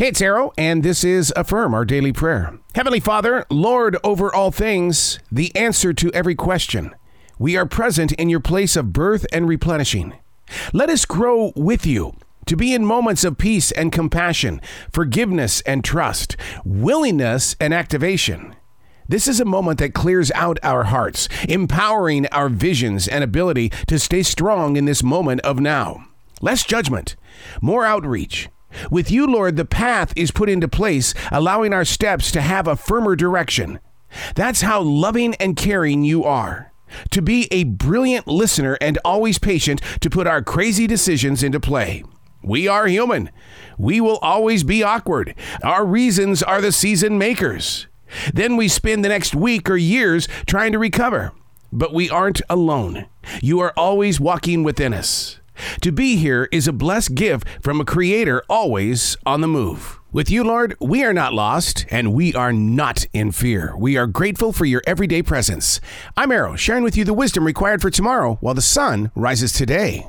Hey, it's Arroe, and this is Affirm, our daily prayer. Heavenly Father, Lord over all things, the answer to every question. We are present in your place of birth and replenishing. Let us grow with you to be in moments of peace and compassion, forgiveness and trust, willingness and activation. This is a moment that clears out our hearts, empowering our visions and ability to stay strong in this moment of now. Less judgment, more outreach with you, Lord, the path is put into place, allowing our steps to have a firmer direction. That's how loving and caring you are. To be a brilliant listener and always patient to put our crazy decisions into play. We are human. We will always be awkward. Our reasons are the season makers. Then we spend the next week or years trying to recover. But we aren't alone. You are always walking within us. To be here is a blessed gift from a creator always on the move. With you, Lord, we are not lost and we are not in fear. We are grateful for your everyday presence. I'm Arroe, sharing with you the wisdom required for tomorrow while the sun rises today.